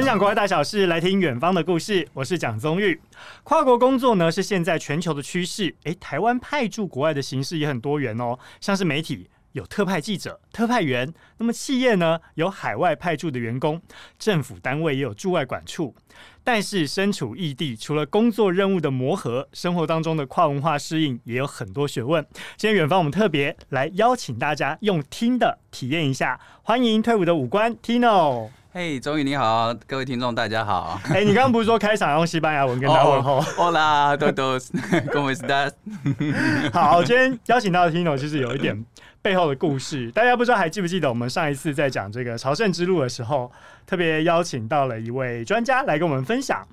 分享国外大小事，来听远方的故事。我是蒋宗玉。跨国工作呢，是现在全球的趋势。诶，台湾派驻国外的形式也很多元哦，像是媒体。有特派记者、特派员，那么企业呢，有海外派驻的员工，政府单位也有驻外管处。但是身处异地，除了工作任务的磨合，生活当中的跨文化适应也有很多学问。今天远方我们特别来邀请大家用听的体验一下，欢迎退伍的武官 Tino。嘿，终于你好，各位听众大家好。哎、欸，你刚刚不是说开场用西班牙文跟大家问候？Hola todos，¿cómo estás？好，今天邀请到的 Tino 其实有一点背后的故事，大家不知道还记不记得我们上一次在讲这个朝圣之路的时候，特别邀请到了一位专家来跟我们分享。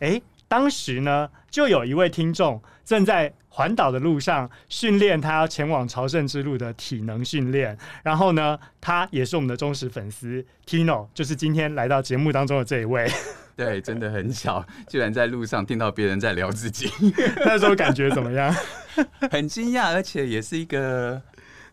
哎、欸，当时呢，就有一位听众正在环岛的路上训练他要前往朝圣之路的体能训练，然后呢，他也是我们的忠实粉丝，Tino 就是今天来到节目当中的这一位。对，真的很巧，居然在路上听到别人在聊自己，那时候感觉怎么样？很惊讶，而且也是一个。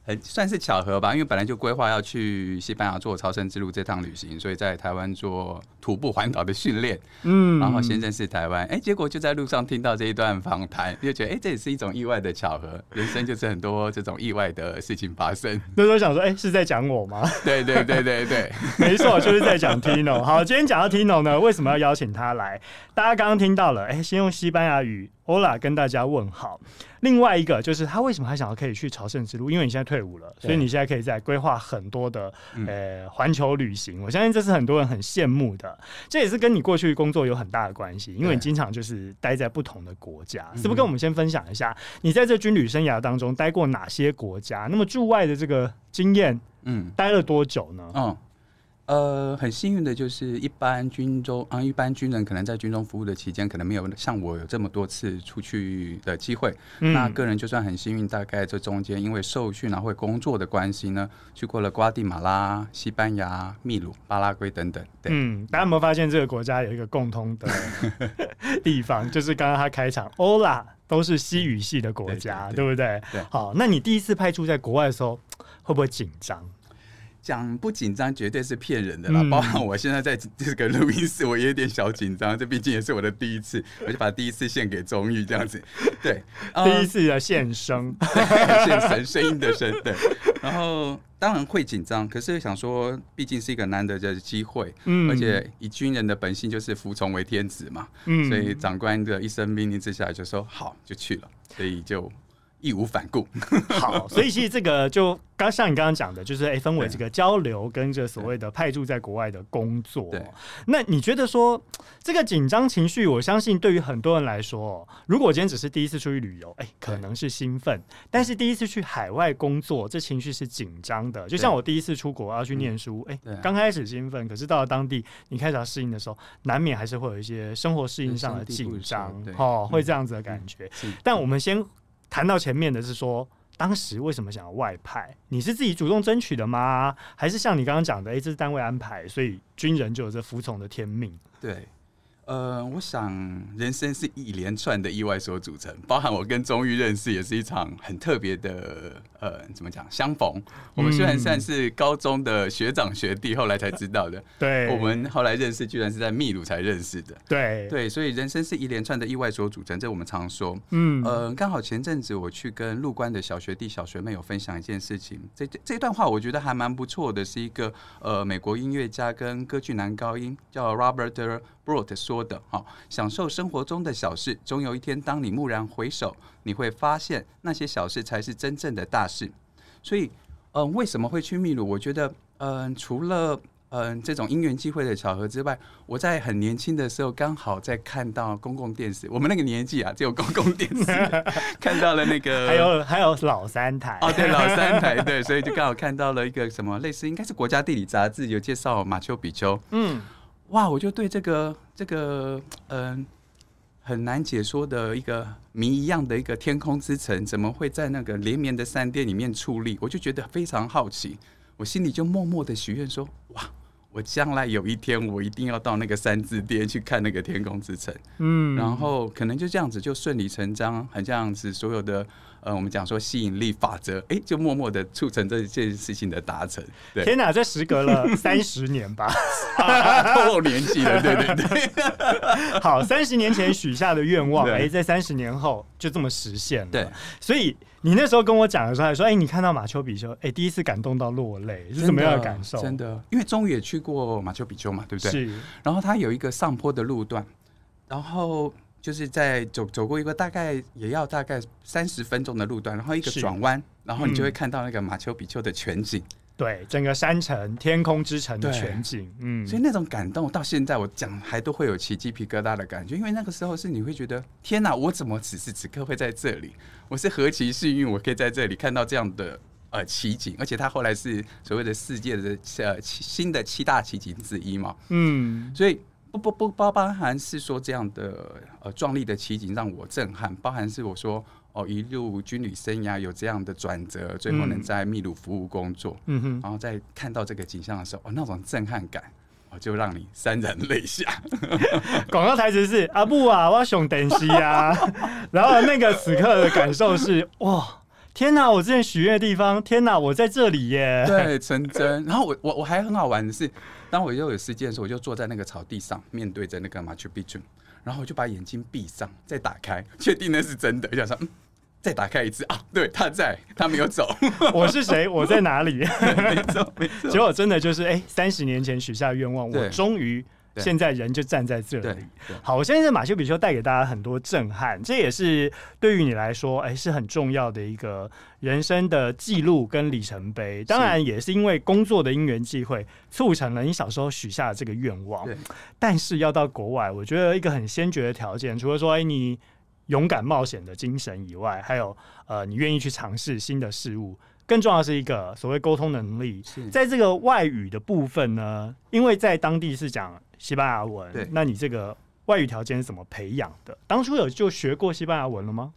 很算是巧合吧，因为本来就规划要去西班牙做超生之路这趟旅行，所以在台湾做徒步环岛的训练，嗯，然后先认识台湾，哎，结果就在路上听到这一段访谈，就觉得哎，这也是一种意外的巧合，人生就是很多这种意外的事情发生。那时候想说，哎，是在讲我吗？对对对对对，没错，就是在讲 Tino。好，今天讲到 Tino 呢，为什么要邀请他来？大家刚刚听到了，哎，先用西班牙语。Hola，跟大家问好。另外一个就是他为什么还想要可以去朝圣之路？因为你现在退伍了，所以你现在可以在规划很多的呃环球旅行。我相信这是很多人很羡慕的。这也是跟你过去工作有很大的关系，因为你经常就是待在不同的国家。是不是跟我们先分享一下你在这军旅生涯当中待过哪些国家？那么驻外的这个经验，嗯，待了多久呢？嗯。呃，很幸运的就是，一般军中啊，一般军人可能在军中服务的期间，可能没有像我有这么多次出去的机会。嗯、那个人就算很幸运，大概这中间因为受训啊或工作的关系呢，去过了瓜地马拉、西班牙、秘鲁、巴拉圭等等。嗯，大家有没有发现这个国家有一个共通的地方，就是刚刚他开场，Hola 都是西语系的国家，对不对？对。好，那你第一次派出在国外的时候，会不会紧张？讲不紧张绝对是骗人的啦，嗯、包含我现在在这个录音室，我也有点小紧张。这毕竟也是我的第一次，我就把第一次献给宗玉这样子。对，第一次的 献声，献声声音的声。对，然后当然会紧张，可是想说，毕竟是一个难得的机会，嗯，而且以军人的本性就是服从为天职嘛，嗯，所以长官的一声命令之下就说好就去了，所以就。义无反顾。好，所以其实这个就刚像你刚刚讲的，就是哎，分为这个交流跟这所谓的派驻在国外的工作。对，那你觉得说这个紧张情绪，我相信对于很多人来说，如果我今天只是第一次出去旅游，哎，可能是兴奋；但是第一次去海外工作，这情绪是紧张的。就像我第一次出国要去念书，哎，刚开始兴奋，可是到了当地，你开始要适应的时候，难免还是会有一些生活适应上的紧张，哦，会这样子的感觉。但我们先。谈到前面的是说，当时为什么想要外派？你是自己主动争取的吗？还是像你刚刚讲的，哎、这是单位安排，所以军人就有着服从的天命？对。呃，我想人生是一连串的意外所组成，包含我跟钟玉认识也是一场很特别的，呃，怎么讲相逢？我们虽然算是高中的学长学弟，后来才知道的。对，我们后来认识居然是在秘鲁才认识的。对对，所以人生是一连串的意外所组成，这我们常说。嗯，呃，刚好前阵子我去跟陆关的小学弟小学妹有分享一件事情，这这段话我觉得还蛮不错的，是一个呃美国音乐家跟歌剧男高音叫 Robert。Brot 说的：“哈，享受生活中的小事，总有一天，当你蓦然回首，你会发现那些小事才是真正的大事。所以，嗯、呃，为什么会去秘鲁？我觉得，嗯、呃，除了嗯、呃、这种因缘际会的巧合之外，我在很年轻的时候，刚好在看到公共电视。我们那个年纪啊，只有公共电视 看到了那个，还有还有老三台哦，对，老三台 对，所以就刚好看到了一个什么类似，应该是国家地理杂志有介绍马丘比丘，嗯。”哇！我就对这个这个嗯、呃、很难解说的一个谜一样的一个天空之城，怎么会在那个连绵的山巅里面矗立？我就觉得非常好奇，我心里就默默的许愿说：哇！我将来有一天，我一定要到那个三字店去看那个天空之城。嗯，然后可能就这样子就顺理成章，很这样子所有的呃，我们讲说吸引力法则，哎、欸，就默默的促成这件事情的达成。对，天哪，这时隔了 三十年吧，透露年纪了，对对对。好，三十年前许下的愿望，哎、欸，在三十年后就这么实现了。对，所以。你那时候跟我讲的时候，还说：“哎、欸，你看到马丘比丘，哎、欸，第一次感动到落泪，是什么样的感受？”真的，因为终于也去过马丘比丘嘛，对不对？是。然后它有一个上坡的路段，然后就是在走走过一个大概也要大概三十分钟的路段，然后一个转弯，然后你就会看到那个马丘比丘的全景。对，整个山城、天空之城的全景，嗯，所以那种感动到现在我讲还都会有起鸡皮疙瘩的感觉，因为那个时候是你会觉得天哪，我怎么此时此刻会在这里？我是何其幸运，我可以在这里看到这样的呃奇景，而且它后来是所谓的世界的呃新的七大奇景之一嘛，嗯，所以不不不包包含是说这样的呃壮丽的奇景让我震撼，包含是我说。哦，一路军旅生涯有这样的转折，最后能在秘鲁服务工作，嗯哼，然后在看到这个景象的时候，哦，那种震撼感，哦，就让你潸然泪下。广告台词是阿布啊，我要熊等西啊，然后那个此刻的感受是哇，天哪，我之前许愿的地方，天哪，我在这里耶，对，成真。然后我我我还很好玩的是，当我又有时间的时候，我就坐在那个草地上，面对着那个马丘比丘，然后我就把眼睛闭上，再打开，确定那是真的，我想说嗯。再打开一次啊！对，他在，他没有走。我是谁？我在哪里？没错，没错。结果真的就是，哎、欸，三十年前许下愿望，我终于现在人就站在这里。好，我相信马修比丘带给大家很多震撼，这也是对于你来说，哎、欸，是很重要的一个人生的记录跟里程碑。当然，也是因为工作的因缘际会，促成了你小时候许下的这个愿望。但是要到国外，我觉得一个很先决的条件，除了说，哎、欸，你。勇敢冒险的精神以外，还有呃，你愿意去尝试新的事物。更重要的是一个所谓沟通能力。在这个外语的部分呢，因为在当地是讲西班牙文，对，那你这个外语条件是怎么培养的？当初有就学过西班牙文了吗？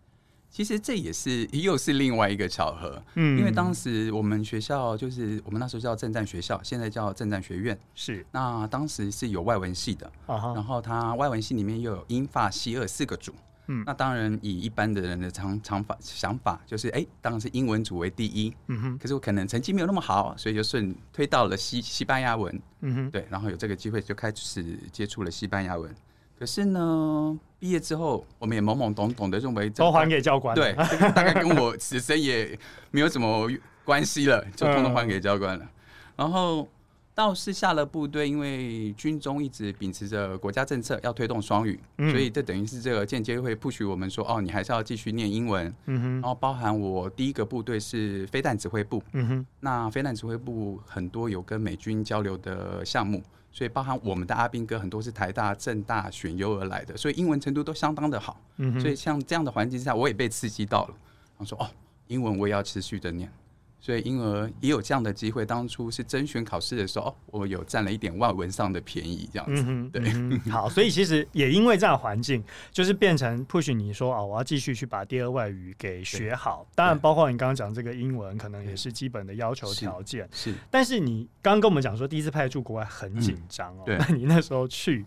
其实这也是又是另外一个巧合。嗯，因为当时我们学校就是我们那时候叫政战学校，现在叫政战学院。是，那当时是有外文系的，啊、然后它外文系里面又有英法西俄四个组。嗯，那当然，以一般的人的常常法想法，就是哎、欸，当然是英文组为第一。嗯哼。可是我可能成绩没有那么好，所以就顺推到了西西班牙文。嗯哼。对，然后有这个机会就开始接触了西班牙文。可是呢，毕业之后，我们也懵懵懂懂的认为都还给教官。对，这个大概跟我此生也没有什么关系了，就通通还给教官了。然后。倒是下了部队，因为军中一直秉持着国家政策要推动双语，嗯、所以这等于是这个间接会 push 我们说，哦，你还是要继续念英文。嗯哼。然后包含我第一个部队是飞弹指挥部。嗯哼。那飞弹指挥部很多有跟美军交流的项目，所以包含我们的阿兵哥很多是台大、政大选优而来的，所以英文程度都相当的好。嗯哼。所以像这样的环境下，我也被刺激到了。然后说，哦，英文我也要持续的念。所以，因而也有这样的机会。当初是甄选考试的时候，我有占了一点外文上的便宜，这样子。嗯、对、嗯，好。所以其实也因为这样环境，就是变成 push 你说哦，我要继续去把第二外语给学好。当然，包括你刚刚讲这个英文，可能也是基本的要求条件。是。但是你刚刚跟我们讲说，第一次派驻国外很紧张哦。对。那你那时候去，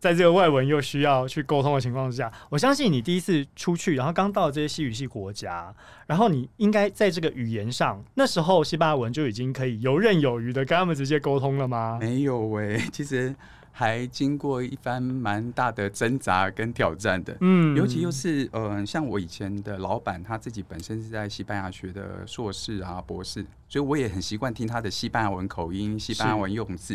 在这个外文又需要去沟通的情况之下，我相信你第一次出去，然后刚到这些西语系国家，然后你应该在这个语言上。那时候西班牙文就已经可以游刃有余的跟他们直接沟通了吗？没有喂、欸，其实还经过一番蛮大的挣扎跟挑战的。嗯，尤其又是呃，像我以前的老板，他自己本身是在西班牙学的硕士啊、博士，所以我也很习惯听他的西班牙文口音、西班牙文用字。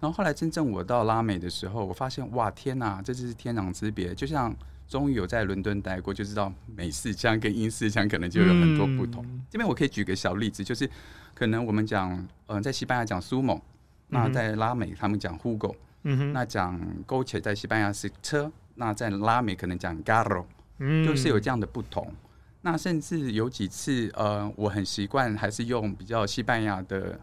然后后来真正我到拉美的时候，我发现哇，天哪，这就是天壤之别，就像。终于有在伦敦待过，就知道美式腔跟英式腔可能就有很多不同。嗯、这边我可以举个小例子，就是可能我们讲，嗯、呃，在西班牙讲 sumo，那在拉美他们讲 hugo，嗯哼，那讲 coche 在西班牙是车，那在拉美可能讲 garro，嗯，就是有这样的不同。那甚至有几次，呃，我很习惯还是用比较西班牙的，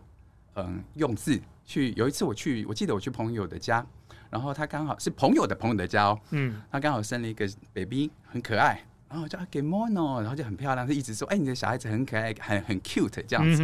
嗯、呃，用字去。有一次我去，我记得我去朋友的家。然后他刚好是朋友的朋友的家哦，嗯，他刚好生了一个 baby，很可爱，然后我叫 Good morning，然后就很漂亮，他一直说，哎，你的小孩子很可爱，很很 cute 这样子。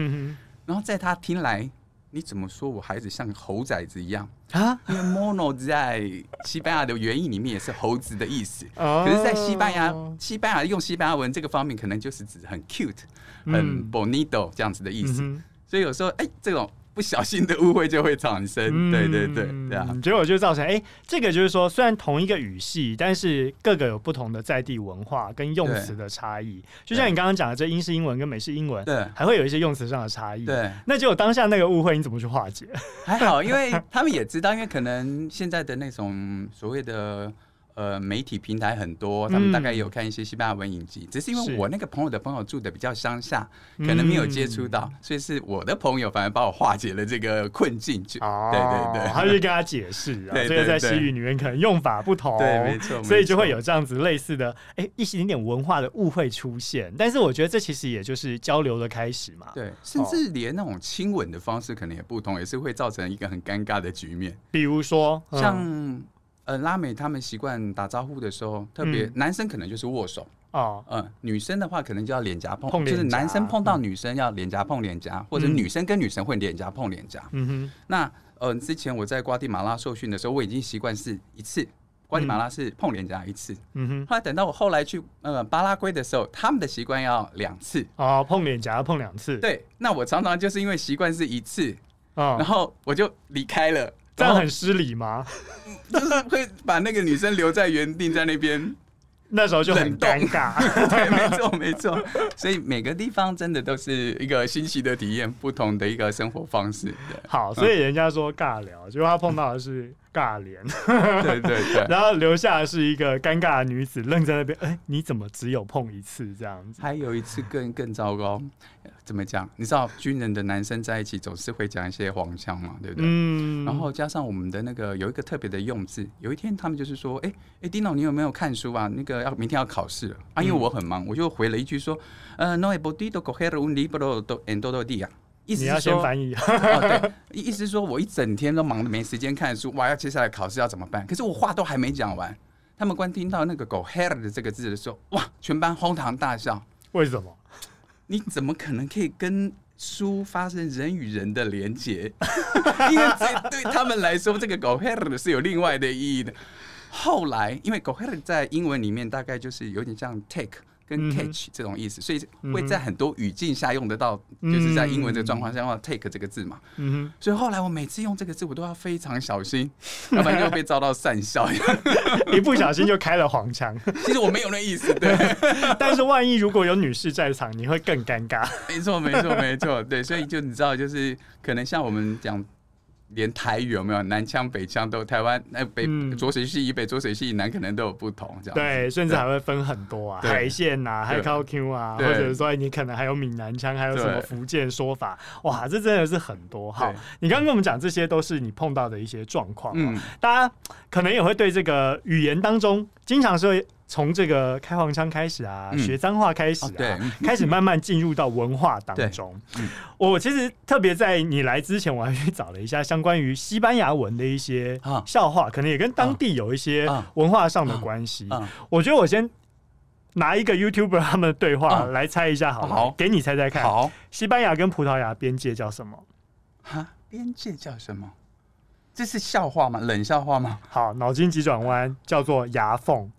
然后在他听来，你怎么说我孩子像猴崽子一样啊？因为 mono 在西班牙的原意里面也是猴子的意思，可是，在西班牙，西班牙用西班牙文这个方面，可能就是指很 cute、很 bonito 这样子的意思。所以有时候，哎，这种。不小心的误会就会产生，对对对，对啊，结果就造成，哎，这个就是说，虽然同一个语系，但是各个有不同的在地文化跟用词的差异。就像你刚刚讲的，这英式英文跟美式英文，对，还会有一些用词上的差异。对，那结果当下那个误会，你怎么去化解？还好，因为他们也知道，因为可能现在的那种所谓的。呃，媒体平台很多，他们大概有看一些西班牙文影集，嗯、只是因为我那个朋友的朋友住的比较乡下，可能没有接触到，嗯、所以是我的朋友反而帮我化解了这个困境。哦，对对对，他就跟他解释啊，所以在西语里面可能用法不同，对，没错，所以就会有这样子类似的，哎、欸，一点点文化的误会出现。但是我觉得这其实也就是交流的开始嘛。对，甚至连那种亲吻的方式可能也不同，也是会造成一个很尴尬的局面。比如说，嗯、像。呃，拉美他们习惯打招呼的时候，特别男生可能就是握手哦，嗯，女生的话可能就要脸颊碰，就是男生碰到女生要脸颊碰脸颊，或者女生跟女生会脸颊碰脸颊。嗯哼，那呃，之前我在瓜地马拉受训的时候，我已经习惯是一次，瓜地马拉是碰脸颊一次。嗯哼，后来等到我后来去呃巴拉圭的时候，他们的习惯要两次哦，碰脸颊要碰两次。对，那我常常就是因为习惯是一次，然后我就离开了。这样很失礼吗？就是会把那个女生留在原地，在那边，那时候就很尴尬。对，没错，没错。所以每个地方真的都是一个新奇的体验，不同的一个生活方式。好，所以人家说尬聊，结果他碰到的是。尬脸，对 对对，然后留下的是一个尴尬的女子愣在那边。哎，你怎么只有碰一次这样子？还有一次更更糟糕，怎么讲？你知道军人的男生在一起总是会讲一些黄腔嘛，对不对？嗯。然后加上我们的那个有一个特别的用字，有一天他们就是说，哎哎，Dino，你有没有看书啊？那个要明天要考试了啊，因为我很忙，我就回了一句说，呃，No he podido coger un libro en todo el día。意思是说，翻译、哦，对，意思是说我一整天都忙的没时间看书，哇，要接下来考试要怎么办？可是我话都还没讲完，他们光听到那个 “coger” 的这个字的时候，哇，全班哄堂大笑。为什么？你怎么可能可以跟书发生人与人的连接？因为这对他们来说，这个 “coger” 是有另外的意义的。后来，因为 “coger” 在英文里面大概就是有点像 “take”。跟 catch 这种意思，所以会在很多语境下用得到，就是在英文这个状况下用 take 这个字嘛。所以后来我每次用这个字，我都要非常小心，要不然就被遭到讪笑，一不小心就开了黄腔。其实我没有那意思，对。但是万一如果有女士在场，你会更尴尬。没错，没错，没错。对，所以就你知道，就是可能像我们讲。连台语有没有？南腔北腔都？台湾那北浊水溪以北、浊水溪以南可能都有不同，这样对，甚至还会分很多啊，海线呐，海口 Q 啊，或者说你可能还有闽南腔，还有什么福建说法，哇，这真的是很多。好，你刚刚跟我们讲，这些都是你碰到的一些状况。嗯，大家可能也会对这个语言当中，经常说。从这个开黄腔开始啊，嗯、学脏话开始啊，对开始慢慢进入到文化当中。嗯、我其实特别在你来之前，我还去找了一下相关于西班牙文的一些笑话，啊、可能也跟当地有一些文化上的关系。我觉得我先拿一个 YouTuber 他们的对话来猜一下好了，好，给你猜猜看。好，西班牙跟葡萄牙边界叫什么？哈，边界叫什么？这是笑话吗？冷笑话吗？好，脑筋急转弯，叫做牙缝。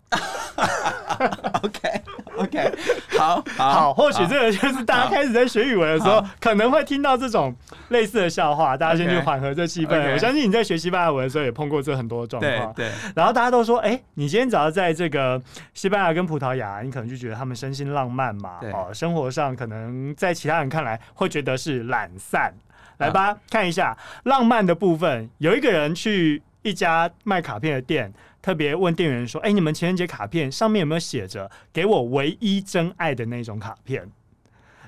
OK OK，好好，好，或许这个就是大家开始在学语文的时候，可能会听到这种类似的笑话。大家先去缓和这气氛。Okay, 我相信你在学西班牙文的时候也碰过这很多状况。对，然后大家都说，哎、欸，你今天只要在这个西班牙跟葡萄牙，你可能就觉得他们身心浪漫嘛。对哦，生活上可能在其他人看来会觉得是懒散。来吧，看一下浪漫的部分。有一个人去一家卖卡片的店。特别问店员说：“哎、欸，你们情人节卡片上面有没有写着‘给我唯一真爱’的那种卡片？”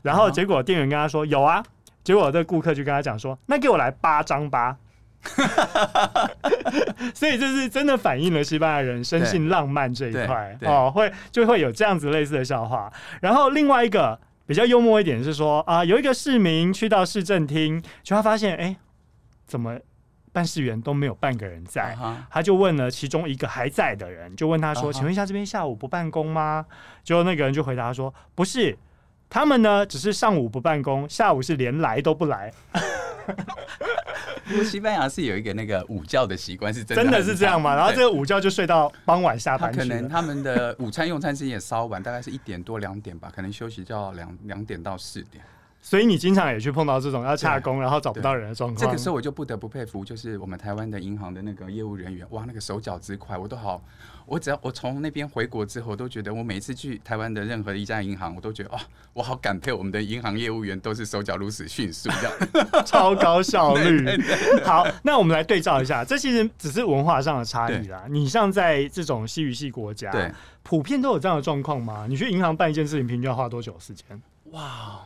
然后结果店员跟他说：“有啊。”结果这个顾客就跟他讲说：“那给我来八张吧。”所以这是真的反映了西班牙人生性浪漫这一块哦，会就会有这样子类似的笑话。然后另外一个比较幽默一点是说啊，有一个市民去到市政厅，就他发现哎、欸，怎么？办事员都没有半个人在，他就问了其中一个还在的人，就问他说：“请问一下，这边下午不办公吗？”结果那个人就回答说：“不是，他们呢只是上午不办公，下午是连来都不来。”不过西班牙是有一个那个午觉的习惯，是真的真的是这样吗？然后这个午觉就睡到傍晚下班，可能他们的午餐用餐时间也稍晚，大概是一点多两点吧，可能休息就要两两点到四点。所以你经常也去碰到这种要洽工然后找不到人的状况。这个时候我就不得不佩服，就是我们台湾的银行的那个业务人员，哇，那个手脚之快，我都好。我只要我从那边回国之后，都觉得我每次去台湾的任何一家银行，我都觉得哇，我好感佩我们的银行业务员都是手脚如此迅速，这样 超高效率。好，那我们来对照一下，这其实只是文化上的差异啦。你像在这种西语系国家，对，普遍都有这样的状况吗？你去银行办一件事情，平均要花多久时间？哇！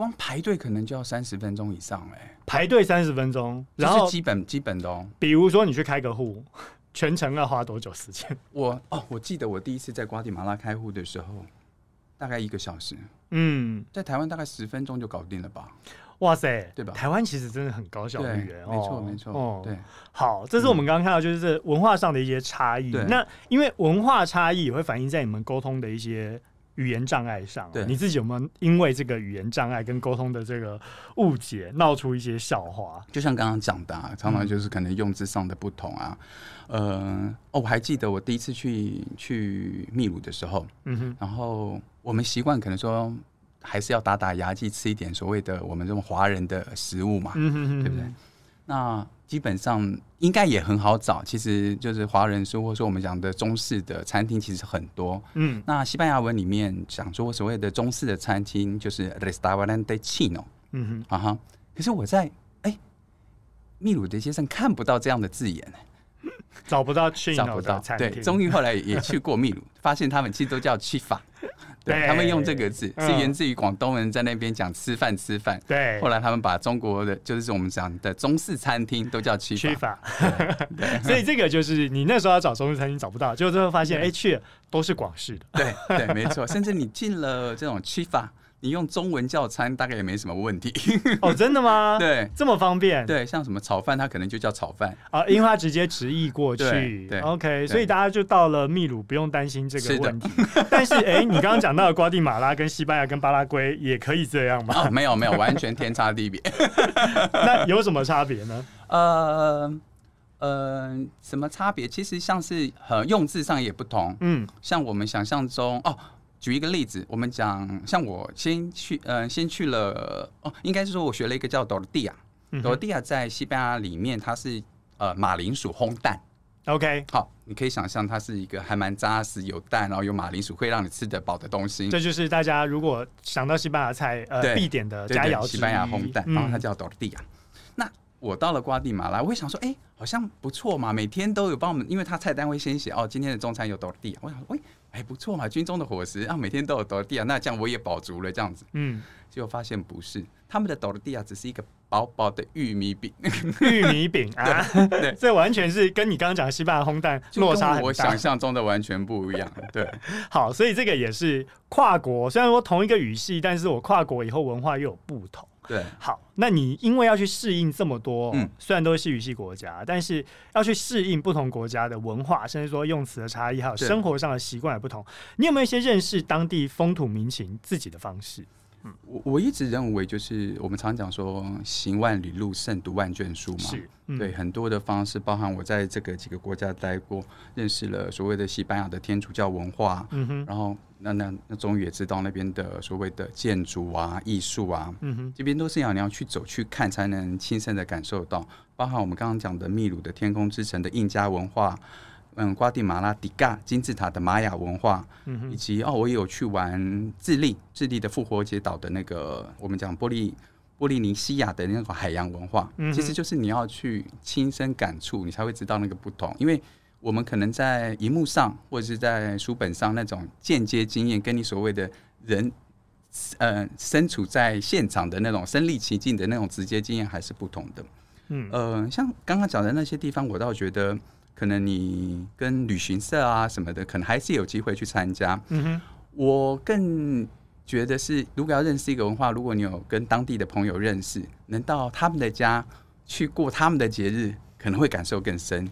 光排队可能就要三十分钟以上哎、欸，排队三十分钟，然后基本基本的哦。比如说你去开个户，全程要花多久时间？我哦，我记得我第一次在瓜地马拉开户的时候，大概一个小时。嗯，在台湾大概十分钟就搞定了吧？哇塞，对吧？台湾其实真的很高效率，没错没错。哦，对，好，这是我们刚刚看到就是文化上的一些差异。嗯、那因为文化差异也会反映在你们沟通的一些。语言障碍上，对你自己有没有因为这个语言障碍跟沟通的这个误解闹出一些笑话？就像刚刚讲的，啊，常常就是可能用字上的不同啊。嗯、呃，哦，我还记得我第一次去去秘鲁的时候，嗯哼，然后我们习惯可能说还是要打打牙祭，吃一点所谓的我们这种华人的食物嘛，嗯哼哼，对不对？那基本上应该也很好找，其实就是华人说，或者说我们讲的中式的餐厅其实很多。嗯，那西班牙文里面讲说所谓的中式的餐厅就是 restaurante chino。嗯哼，啊哈。可是我在哎秘鲁的街上看不到这样的字眼，找不到 chino 找不到餐厅。对，终于后来也去过秘鲁，发现他们其实都叫 chifa。对，他们用这个字是源自于广东人在那边讲吃饭吃饭。对，后来他们把中国的就是我们讲的中式餐厅都叫吃法。所以这个就是你那时候要找中式餐厅找不到，结果最后发现哎，去都是广式的。对对，没错，甚至你进了这种吃法。你用中文叫餐大概也没什么问题哦，真的吗？对，这么方便。对，像什么炒饭，它可能就叫炒饭啊，因为它直接直译过去。对，OK，所以大家就到了秘鲁，不用担心这个问题。但是，哎，你刚刚讲到的瓜地马拉跟西班牙跟巴拉圭也可以这样吗？没有，没有，完全天差地别。那有什么差别呢？呃呃，什么差别？其实像是呃用字上也不同。嗯，像我们想象中哦。举一个例子，我们讲，像我先去，呃，先去了，哦，应该是说我学了一个叫 tortilla，tortilla 在西班牙里面它是呃马铃薯烘蛋，OK，好，你可以想象它是一个还蛮扎实，有蛋，然后有马铃薯，会让你吃得饱的东西。这就是大家如果想到西班牙菜，呃，必点的佳肴。西班牙烘蛋，然后它叫 tortilla。那我到了瓜地马拉，我会想说，哎，好像不错嘛，每天都有帮我们，因为它菜单会先写，哦，今天的中餐有 tortilla，我想说，喂。哎，不错嘛，军中的伙食啊，每天都有多地啊，那这样我也饱足了，这样子。嗯，结果发现不是，他们的多地啊，只是一个薄薄的玉米饼，玉米饼啊，对，这完全是跟你刚刚讲的西班牙烘蛋落差很大，我想象中的完全不一样。对，好，所以这个也是跨国，虽然说同一个语系，但是我跨国以后文化又有不同。对，好，那你因为要去适应这么多，嗯，虽然都是西语系国家，但是要去适应不同国家的文化，甚至说用词的差异，还有生活上的习惯也不同。你有没有一些认识当地风土民情自己的方式？嗯，我我一直认为，就是我们常讲说“行万里路，胜读万卷书”嘛。是，嗯、对，很多的方式，包含我在这个几个国家待过，认识了所谓的西班牙的天主教文化。嗯哼，然后那那那终于也知道那边的所谓的建筑啊、艺术啊。嗯哼，这边都是要你要去走去看，才能亲身的感受到。包含我们刚刚讲的秘鲁的天空之城的印加文化。嗯，瓜地马拉迪嘎金字塔的玛雅文化，嗯、以及哦，我也有去玩智利，智利的复活节岛的那个我们讲波利波利尼西亚的那种海洋文化，嗯、其实就是你要去亲身感触，你才会知道那个不同。因为我们可能在荧幕上或者是在书本上那种间接经验，跟你所谓的人，呃，身处在现场的那种身历其境的那种直接经验还是不同的。嗯，呃，像刚刚讲的那些地方，我倒觉得。可能你跟旅行社啊什么的，可能还是有机会去参加。嗯哼，我更觉得是，如果要认识一个文化，如果你有跟当地的朋友认识，能到他们的家去过他们的节日，可能会感受更深。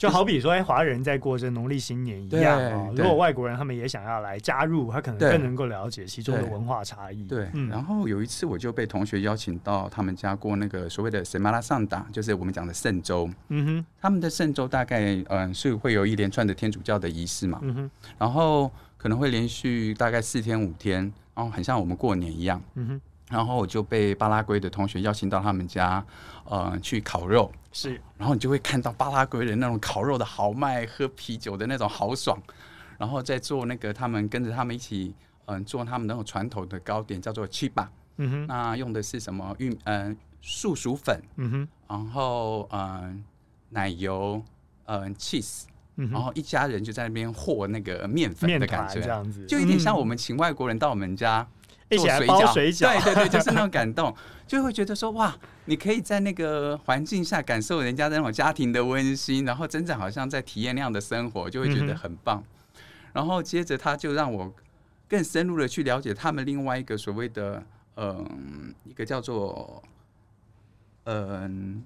就好比说，哎，华人在过着农历新年一样哦。如果外国人他们也想要来加入，他可能更能够了解其中的文化差异。对，然后有一次我就被同学邀请到他们家过那个所谓的 Semana Santa，就是我们讲的圣周。嗯哼，他们的圣周大概嗯是会有一连串的天主教的仪式嘛。嗯哼，然后可能会连续大概四天五天，然后很像我们过年一样。嗯哼。然后我就被巴拉圭的同学邀请到他们家，呃，去烤肉。是，然后你就会看到巴拉圭人那种烤肉的豪迈，喝啤酒的那种豪爽，然后再做那个他们跟着他们一起，嗯、呃，做他们那种传统的糕点，叫做 chipa。嗯哼，那用的是什么玉嗯，树、呃、薯粉。嗯哼，然后嗯、呃，奶油，嗯、呃、cheese，然后一家人就在那边和那个面粉的感觉，这样子，就有点像我们请外国人到我们家。一起来包水饺，对对对，就是那种感动，就会觉得说哇，你可以在那个环境下感受人家的那种家庭的温馨，然后真正好像在体验那样的生活，就会觉得很棒。然后接着他就让我更深入的去了解他们另外一个所谓的嗯，一个叫做嗯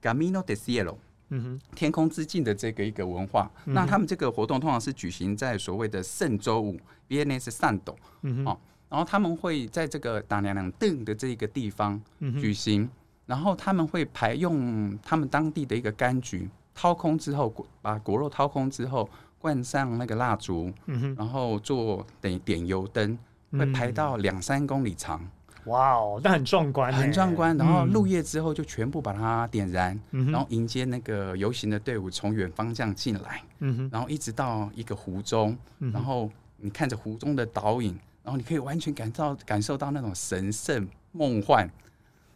，Camino del Cielo，嗯哼，天空之境的这个一个文化。那他们这个活动通常是举行在所谓的圣周五 Viernes Santo，嗯哼。然后他们会在这个打娘娘灯的这个地方举行，嗯、然后他们会排用他们当地的一个柑橘掏空之后，把果肉掏空之后，灌上那个蜡烛，嗯、然后做等于点油灯，会排到两三公里长。哇哦，那很壮观，很壮观。然后入夜之后就全部把它点燃，嗯、然后迎接那个游行的队伍从远方向进来，嗯、然后一直到一个湖中，嗯、然后你看着湖中的倒影。然后你可以完全感到感受到那种神圣梦幻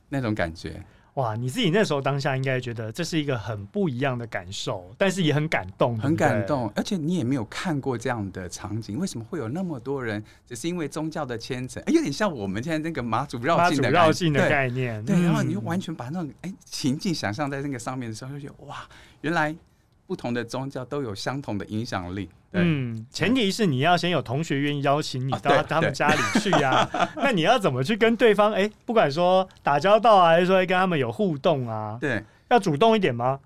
那种感觉，哇！你自己那时候当下应该觉得这是一个很不一样的感受，但是也很感动，很感动。而且你也没有看过这样的场景，为什么会有那么多人？只是因为宗教的虔诚，有点像我们现在那个马祖绕境的绕境的概念。对，然后你就完全把那种哎情境想象在那个上面的时候，就觉得哇，原来不同的宗教都有相同的影响力。嗯，前提是你要先有同学愿意邀请你到他们家里去呀。那你要怎么去跟对方？哎，不管说打交道啊，还是说跟他们有互动啊？对，要主动一点吗？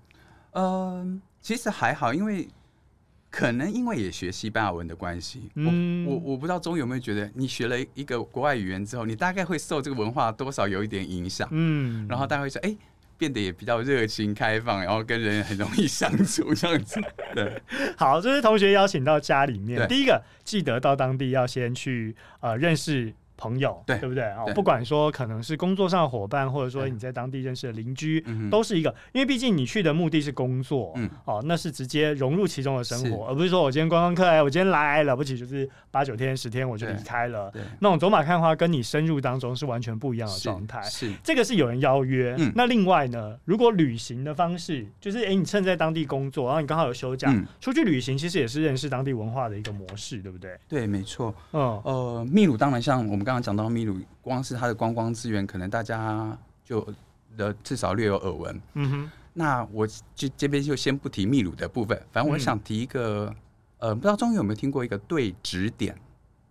嗯，其实还好，因为可能因为也学西班牙文的关系。嗯，我我不知道中有没有觉得，你学了一个国外语言之后，你大概会受这个文化多少有一点影响。嗯，然后大概会说，哎。变得也比较热情开放，然后跟人很容易相处这样子。对，好，这是同学邀请到家里面，第一个记得到当地要先去呃认识。朋友，对对不对啊？不管说可能是工作上的伙伴，或者说你在当地认识的邻居，都是一个。因为毕竟你去的目的是工作，嗯哦，那是直接融入其中的生活，而不是说我今天观光客，哎，我今天来了不起就是八九天十天我就离开了。那种走马看花跟你深入当中是完全不一样的状态。是这个是有人邀约。那另外呢，如果旅行的方式就是，哎，你趁在当地工作，然后你刚好有休假，出去旅行，其实也是认识当地文化的一个模式，对不对？对，没错。嗯，呃，秘鲁当然像我们。刚刚讲到秘鲁，光是它的观光资源，可能大家就的至少略有耳闻。嗯哼，那我就这边就先不提秘鲁的部分，反正我想提一个，嗯、呃，不知道中有没有听过一个对指点？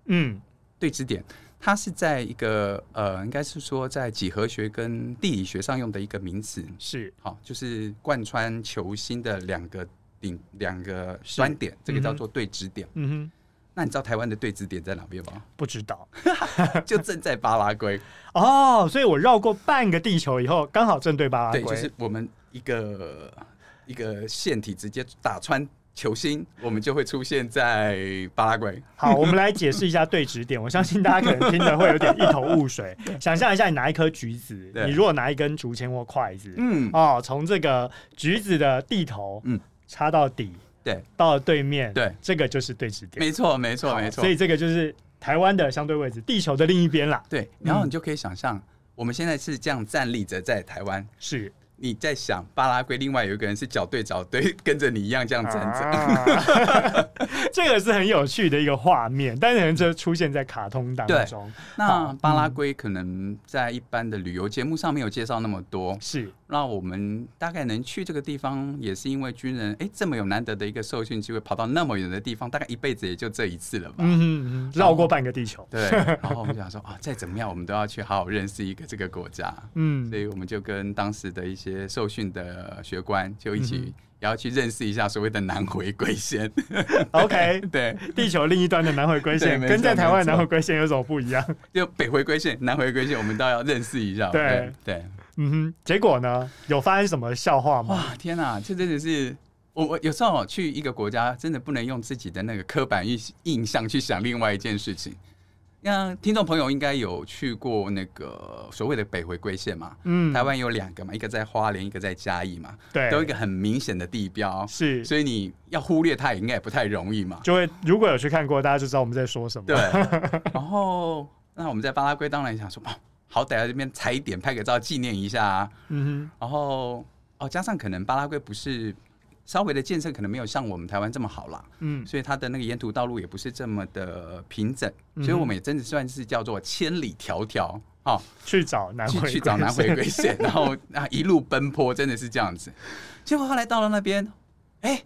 嗯，对指点，它是在一个呃，应该是说在几何学跟地理学上用的一个名词，是好，就是贯穿球心的两个顶两个端点，这个叫做对指点。嗯哼。那你知道台湾的对指点在哪边吗？不知道，就正在巴拉圭哦。所以我绕过半个地球以后，刚好正对巴拉圭。对，就是我们一个一个线体直接打穿球心，我们就会出现在巴拉圭。好，我们来解释一下对指点。我相信大家可能听得会有点一头雾水。想象一下，你拿一颗橘子，你如果拿一根竹签或筷子，嗯，哦，从这个橘子的地头，嗯，插到底。对，到了对面，对，这个就是对指点。没错，没错，没错。所以这个就是台湾的相对位置，地球的另一边啦。对，然后你就可以想象，我们现在是这样站立着在台湾，是你在想巴拉圭，另外有一个人是脚对脚对，跟着你一样这样站着。这个是很有趣的一个画面，但是就出现在卡通当中。那巴拉圭可能在一般的旅游节目上没有介绍那么多，是。那我们大概能去这个地方，也是因为军人哎，这么有难得的一个受训机会，跑到那么远的地方，大概一辈子也就这一次了吧。嗯嗯，绕过半个地球。对。然后我们想说啊，再怎么样，我们都要去好好认识一个这个国家。嗯。所以我们就跟当时的一些受训的学官就一起、嗯。也要去认识一下所谓的南回归线。OK，对，地球另一端的南回归线，跟在台湾的南回归线有什么不一样？就北回归线、南回归线，我们都要认识一下。对对，对，嗯哼。结果呢？有发生什么笑话吗？哇，天哪！这真的是我，我有时候去一个国家，真的不能用自己的那个刻板印印象去想另外一件事情。那听众朋友应该有去过那个所谓的北回归线嘛？嗯，台湾有两个嘛，一个在花莲，一个在嘉义嘛，对，都有一个很明显的地标，是，所以你要忽略它也应该也不太容易嘛。就会如果有去看过，大家就知道我们在说什么。对，然后那我们在巴拉圭当然想说，哦，好歹在这边踩点拍个照纪念一下啊。嗯哼，然后哦，加上可能巴拉圭不是。稍微的建设可能没有像我们台湾这么好啦，嗯，所以它的那个沿途道路也不是这么的平整，嗯、所以我们也真的算是叫做千里迢迢啊，去找南回去找南回归线，然后啊一路奔波，真的是这样子。结果后来到了那边，哎、欸。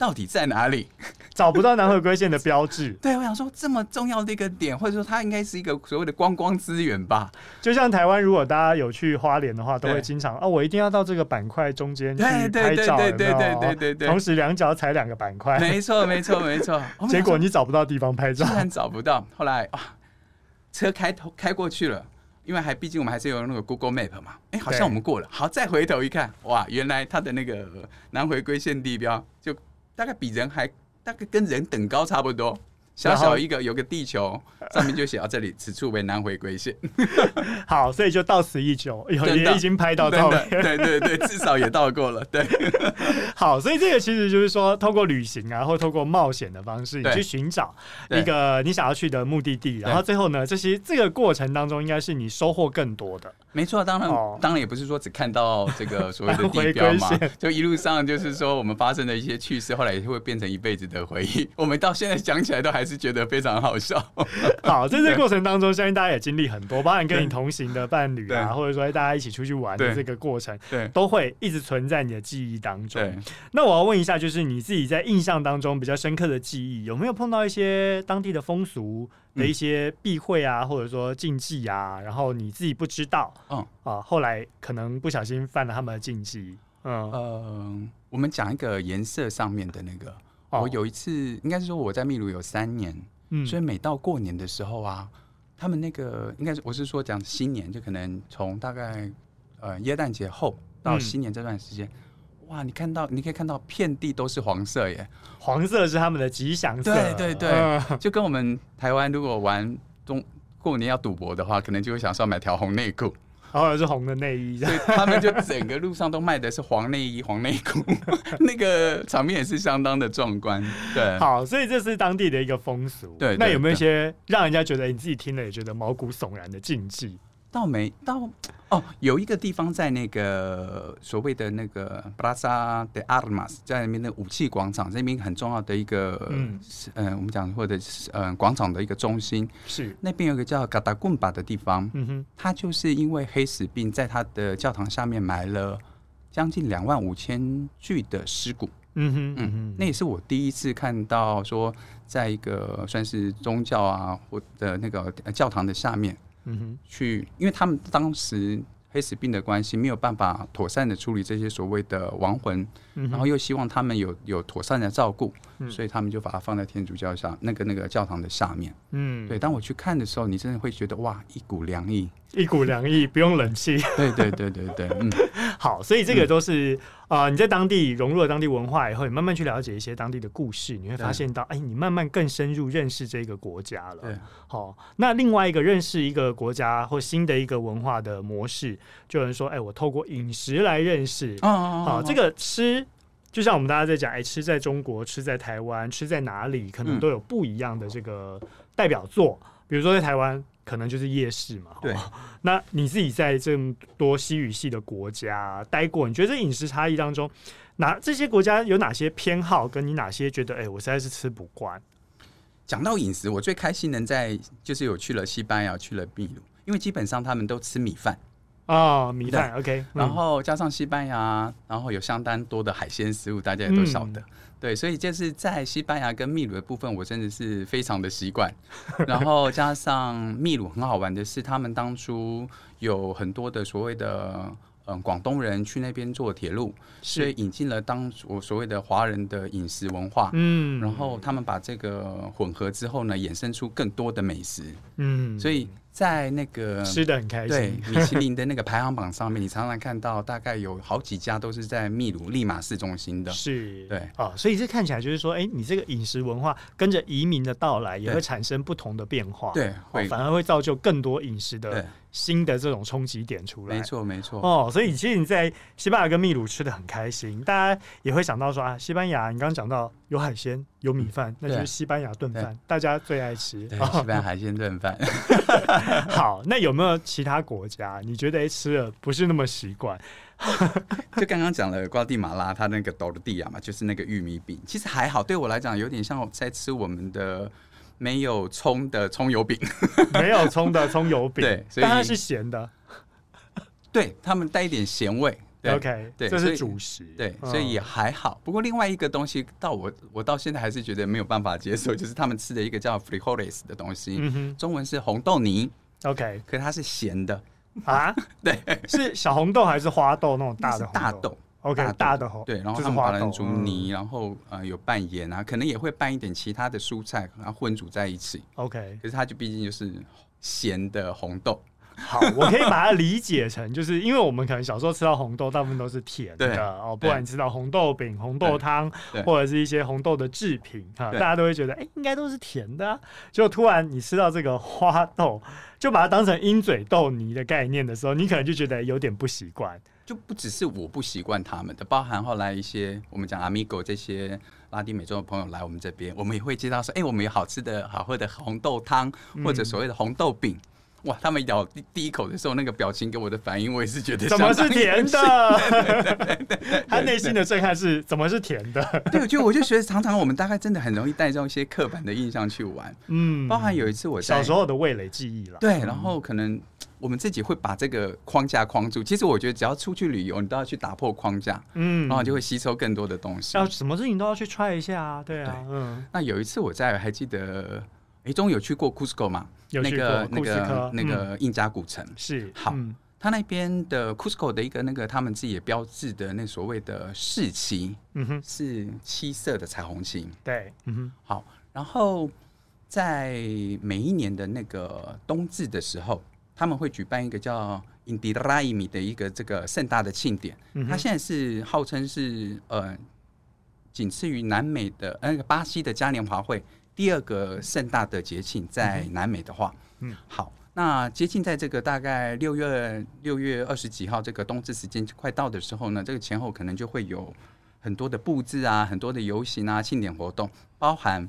到底在哪里？找不到南回归线的标志。对，我想说这么重要的一个点，或者说它应该是一个所谓的观光资源吧。就像台湾，如果大家有去花莲的话，都会经常哦，我一定要到这个板块中间去拍照，对对对对对对，同时两脚踩两个板块。没错没错没错。结果你找不到地方拍照，居然找不到。后来啊，车开头开过去了，因为还毕竟我们还是有那个 Google Map 嘛。哎，好像我们过了。好，再回头一看，哇，原来它的那个南回归线地标就。大概比人还大概跟人等高差不多，小小一个有个地球，上面就写到这里，此处为南回归线。好，所以就到此一游，也已经拍到照片，对对对，至少也到过了。对，好，所以这个其实就是说，透过旅行啊，或透过冒险的方式，你去寻找一个你想要去的目的地，然后最后呢，这些这个过程当中，应该是你收获更多的。没错，当然，哦、当然也不是说只看到这个所谓的地标嘛，就一路上就是说我们发生的一些趣事，后来也会变成一辈子的回忆。我们到现在讲起来都还是觉得非常好笑。好，在这个过程当中，相信大家也经历很多，包含跟你同行的伴侣啊，或者说大家一起出去玩的这个过程，对，都会一直存在你的记忆当中。对，那我要问一下，就是你自己在印象当中比较深刻的记忆，有没有碰到一些当地的风俗？的一些避讳啊，或者说禁忌啊，然后你自己不知道，嗯。啊，后来可能不小心犯了他们的禁忌，嗯。呃，我们讲一个颜色上面的那个，哦、我有一次应该是说我在秘鲁有三年，嗯，所以每到过年的时候啊，他们那个应该是我是说讲新年，就可能从大概呃耶诞节后到新年这段时间。嗯哇，你看到，你可以看到，遍地都是黄色耶！黄色是他们的吉祥色。对对对，嗯、就跟我们台湾如果玩中过年要赌博的话，可能就会想说买条红内裤，然后是红的内衣。所以他们就整个路上都卖的是黄内衣、黄内裤，那个场面也是相当的壮观。对，好，所以这是当地的一个风俗。对，那有没有一些让人家觉得你自己听了也觉得毛骨悚然的禁忌？倒没到哦，有一个地方在那个所谓的那个 Plaza de Armas，在那边的武器广场，那边很重要的一个嗯、呃，我们讲或者是呃广场的一个中心。是。那边有个叫 Catacumba 的地方，嗯哼，他就是因为黑死病在他的教堂下面埋了将近两万五千具的尸骨，嗯哼嗯哼，那也是我第一次看到说，在一个算是宗教啊或的那个教堂的下面。嗯哼，去，因为他们当时黑死病的关系，没有办法妥善的处理这些所谓的亡魂，嗯、然后又希望他们有有妥善的照顾，嗯、所以他们就把它放在天主教上那个那个教堂的下面。嗯，对，当我去看的时候，你真的会觉得哇，一股凉意，一股凉意，不用冷气。对对对对对，嗯，好，所以这个都是。嗯啊、呃，你在当地融入了当地文化以后，你慢慢去了解一些当地的故事，你会发现到，哎，你慢慢更深入认识这个国家了。对，好，那另外一个认识一个国家或新的一个文化的模式，就有人说，哎，我透过饮食来认识。哦，哦，哦，哦，好，这个吃，就像我们大家在讲，哎，吃在中国，吃在台湾，吃在哪里，可能都有不一样的这个代表作。嗯、比如说在台湾。可能就是夜市嘛。对，那你自己在这么多西语系的国家待过，你觉得这饮食差异当中，哪这些国家有哪些偏好，跟你哪些觉得，哎、欸，我实在是吃不惯？讲到饮食，我最开心能在就是有去了西班牙，去了秘鲁，因为基本上他们都吃米饭。哦，米饭 OK，然后加上西班牙，然后有相当多的海鲜食物，大家也都晓得。嗯、对，所以就是在西班牙跟秘鲁的部分，我真的是非常的习惯。然后加上秘鲁很好玩的是，他们当初有很多的所谓的。嗯，广东人去那边做铁路，所以引进了当我所谓的华人的饮食文化。嗯，然后他们把这个混合之后呢，衍生出更多的美食。嗯，所以。在那个吃的很开心，对米其林的那个排行榜上面，你常常看到大概有好几家都是在秘鲁利马市中心的，是，对。哦，所以这看起来就是说，哎，你这个饮食文化跟着移民的到来，也会产生不同的变化，对，会。反而会造就更多饮食的新的这种冲击点出来，没错没错。哦，所以其实你在西班牙跟秘鲁吃的很开心，大家也会想到说啊，西班牙你刚刚讲到有海鲜有米饭，那就是西班牙炖饭，大家最爱吃，西班牙海鲜炖饭。好，那有没有其他国家你觉得吃了不是那么习惯？就刚刚讲了瓜地马拉，它那个多尔蒂亚嘛，就是那个玉米饼，其实还好，对我来讲有点像在吃我们的没有葱的葱油饼，没有葱的葱油饼，对，但它是咸的，对他们带一点咸味。对 OK，对，这是主食，对，所以也还好。不过另外一个东西，到我我到现在还是觉得没有办法接受，就是他们吃的一个叫 frijoles 的东西，中文是红豆泥，OK，可是它是咸的啊？对，是小红豆还是花豆那种大的大豆？OK，大的红，对，然后他们把它煮泥，然后呃有拌盐啊，可能也会拌一点其他的蔬菜，然后混煮在一起，OK。可是它就毕竟就是咸的红豆。好，我可以把它理解成，就是因为我们可能小时候吃到红豆，大部分都是甜的哦。不管你吃到红豆饼、红豆汤，或者是一些红豆的制品哈，大家都会觉得，哎，应该都是甜的。就突然你吃到这个花豆，就把它当成鹰嘴豆泥的概念的时候，你可能就觉得有点不习惯。就不只是我不习惯他们的，包含后来一些我们讲 Amigo 这些拉丁美洲的朋友来我们这边，我们也会接到说，哎，我们有好吃的好喝的红豆汤，或者所谓的红豆饼。哇！他们咬第第一口的时候，那个表情给我的反应，我也是觉得怎么是甜的？他内心的震撼是怎么是甜的？对，就我就觉得常常我们大概真的很容易带这种一些刻板的印象去玩。嗯，包含有一次我小时候的味蕾记忆了。对，然后可能我们自己会把这个框架框住。其实我觉得只要出去旅游，你都要去打破框架，嗯，然后就会吸收更多的东西。要什么事情都要去 try 一下啊？对啊，嗯。那有一次我在还记得。哎，中有去过 Cusco 嘛？有那个那个那个印加古城是好。他那边的 Cusco 的一个那个他们自己也标志的那所谓的市旗，嗯哼，是七色的彩虹旗。对，嗯哼。好，然后在每一年的那个冬至的时候，他们会举办一个叫 Inti Raymi 的一个这个盛大的庆典。嗯他现在是号称是呃，仅次于南美的那个巴西的嘉年华会。第二个盛大的节庆在南美的话，嗯，好，那接近在这个大概六月六月二十几号，这个冬至时间快到的时候呢，这个前后可能就会有很多的布置啊，很多的游行啊，庆典活动，包含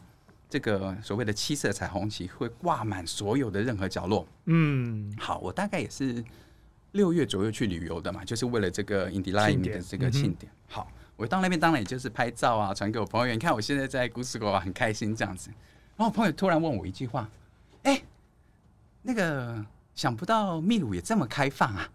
这个所谓的七色彩虹旗会挂满所有的任何角落。嗯，好，我大概也是六月左右去旅游的嘛，就是为了这个 Inti Raymi 的这个庆典。好。我到那边当然也就是拍照啊，传给我朋友。你看我现在在古斯国很开心这样子。然后我朋友突然问我一句话：“哎、欸，那个想不到秘鲁也这么开放啊？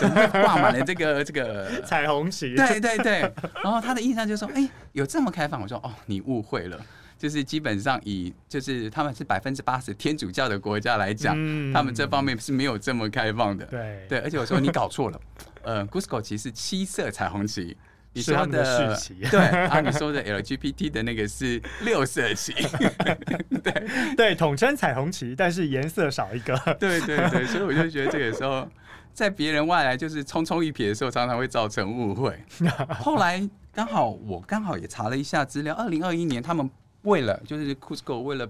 怎么会挂满了这个这个 彩虹旗？”对对对。然后他的印象就是说：“哎、欸，有这么开放？”我说：“哦，你误会了，就是基本上以就是他们是百分之八十天主教的国家来讲，嗯、他们这方面是没有这么开放的。对对，而且我说你搞错了，呃，，Gusco 其实七色彩虹旗。”你说的对啊，你说的 LGBT 的那个是六色旗，对对，统称彩虹旗，但是颜色少一个。对对对，所以我就觉得这个时候，在别人外来就是匆匆一瞥的时候，常常会造成误会。后来刚好我刚好也查了一下资料，二零二一年他们为了就是 Cusco 为了。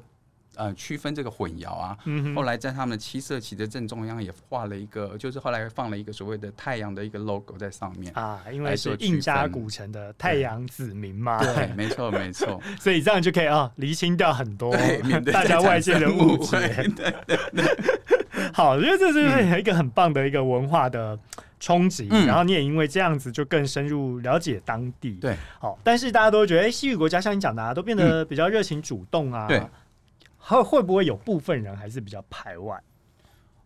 呃，区分这个混淆啊，后来在他们的七色旗的正中央也画了一个，就是后来放了一个所谓的太阳的一个 logo 在上面啊，因为是印加古城的太阳子民嘛，对，没 错没错，所以这样就可以啊，厘清掉很多大家外界的误解。对对对，好，我觉得这是一个很棒的一个文化的冲击，嗯、然后你也因为这样子就更深入了解当地。对，好，但是大家都觉得，哎，西语国家像你讲的啊，都变得比较热情主动啊。对。会会不会有部分人还是比较排外？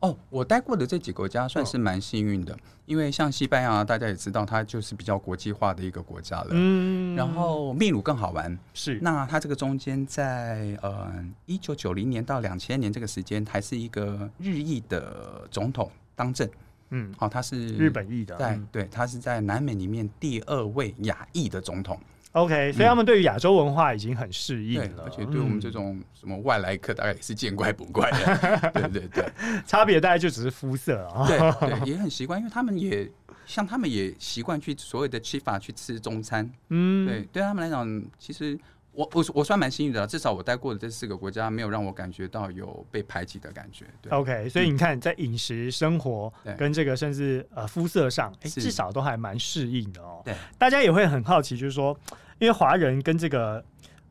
哦，我待过的这几个国家算是蛮幸运的，哦、因为像西班牙，大家也知道，它就是比较国际化的一个国家了。嗯，然后秘鲁更好玩，是那它这个中间在呃一九九零年到两千年这个时间，还是一个日裔的总统当政。嗯，好、哦，他是日本裔的，在、嗯、对，他是在南美里面第二位亚裔的总统。OK，所以他们对于亚洲文化已经很适应了，而且对我们这种什么外来客，大概也是见怪不怪的。对对对，差别大概就只是肤色啊。对对，也很习惯，因为他们也像他们也习惯去所有的吃法去吃中餐。嗯，对，对他们来讲，其实我我我算蛮幸运的，至少我待过的这四个国家没有让我感觉到有被排挤的感觉。对，OK，所以你看，在饮食、生活跟这个甚至呃肤色上，哎，至少都还蛮适应的哦。对，大家也会很好奇，就是说。因为华人跟这个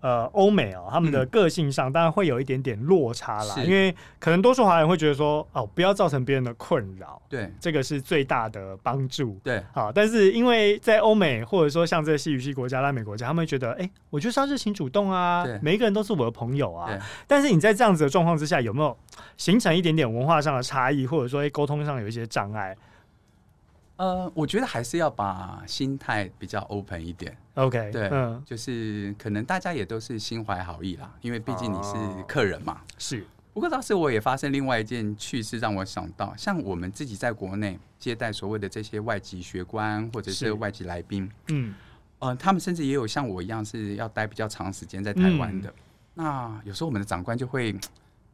呃欧美哦，他们的个性上当然会有一点点落差啦。因为可能多数华人会觉得说，哦，不要造成别人的困扰，对，这个是最大的帮助，对，好。但是因为在欧美或者说像这些西语系国家、拉美国家，他们会觉得，哎，我就是要热情主动啊，每一个人都是我的朋友啊。但是你在这样子的状况之下，有没有形成一点点文化上的差异，或者说沟通上有一些障碍？呃，我觉得还是要把心态比较 open 一点。OK，对，嗯，就是可能大家也都是心怀好意啦，因为毕竟你是客人嘛。是。不过当时我也发生另外一件趣事，让我想到，像我们自己在国内接待所谓的这些外籍学官或者是外籍来宾，嗯，呃，他们甚至也有像我一样是要待比较长时间在台湾的。嗯、那有时候我们的长官就会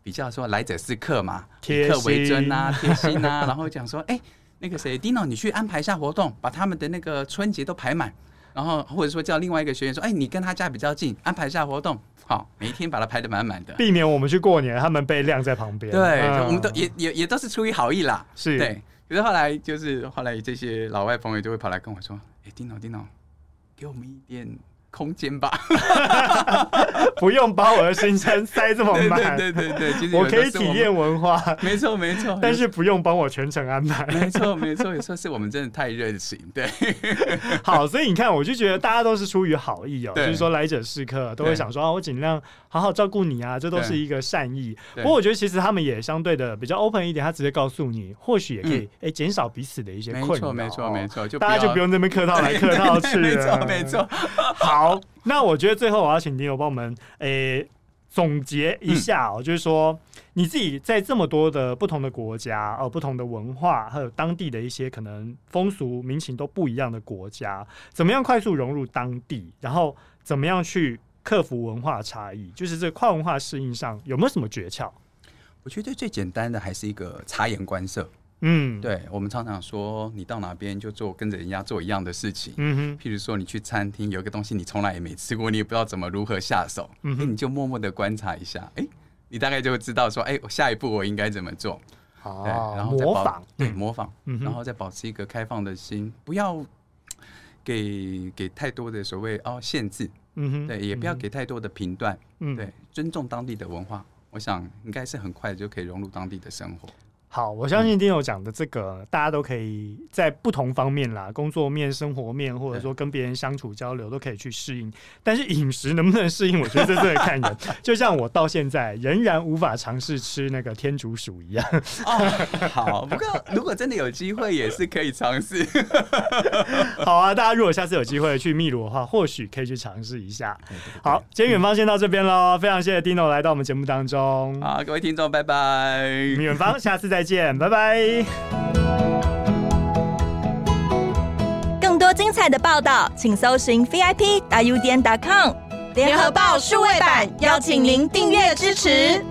比较说来者是客嘛，以客为尊啊，贴心啊，然后讲说，哎、欸。那个谁，Dino，你去安排一下活动，把他们的那个春节都排满，然后或者说叫另外一个学员说，哎，你跟他家比较近，安排一下活动，好，每一天把它排的满满的，避免我们去过年，他们被晾在旁边。对，嗯、我们都也也也都是出于好意啦。是，对。可是后来就是后来这些老外朋友就会跑来跟我说，哎，Dino，Dino，给我们一点。空间吧，不用把我的行程塞这么满。对对对对，我可以体验文化，没错没错。但是不用帮我全程安排。没错没错，有时候是我们真的太热情。对，好，所以你看，我就觉得大家都是出于好意哦，就是说来者是客，都会想说啊，我尽量好好照顾你啊，这都是一个善意。不过我觉得其实他们也相对的比较 open 一点，他直接告诉你，或许也可以哎减少彼此的一些困扰。没错没错没错，大家就不用这边客套来客套去了。没错没错，好。好，那我觉得最后我要请你有帮我们诶、总结一下哦，就是说你自己在这么多的不同的国家哦，不同的文化，还有当地的一些可能风俗民情都不一样的国家，怎么样快速融入当地，然后怎么样去克服文化差异，就是这跨文化适应上有没有什么诀窍？我觉得最简单的还是一个察言观色。嗯，对，我们常常说，你到哪边就做跟着人家做一样的事情。嗯哼，譬如说你去餐厅，有一个东西你从来也没吃过，你也不知道怎么如何下手。嗯哼，你就默默的观察一下，哎，你大概就会知道说，哎，我下一步我应该怎么做。好，然后模仿，对，模仿，然后再保持一个开放的心，不要给给太多的所谓哦限制。嗯哼，对，也不要给太多的评断。嗯，对，尊重当地的文化，我想应该是很快就可以融入当地的生活。好，我相信 Dino 讲的这个，嗯、大家都可以在不同方面啦，工作面、生活面，或者说跟别人相处交流，都可以去适应。但是饮食能不能适应，我觉得这是看人。就像我到现在仍然无法尝试吃那个天竺鼠一样。哦，好，不过如果真的有机会，也是可以尝试。好啊，大家如果下次有机会去秘鲁的话，或许可以去尝试一下。好，今天远方先到这边喽，非常谢谢 Dino 来到我们节目当中。好，各位听众，拜拜。远方，下次再。再见，拜拜。更多精彩的报道，请搜寻 VIP 大 U 点 com 联合报数位版，邀请您订阅支持。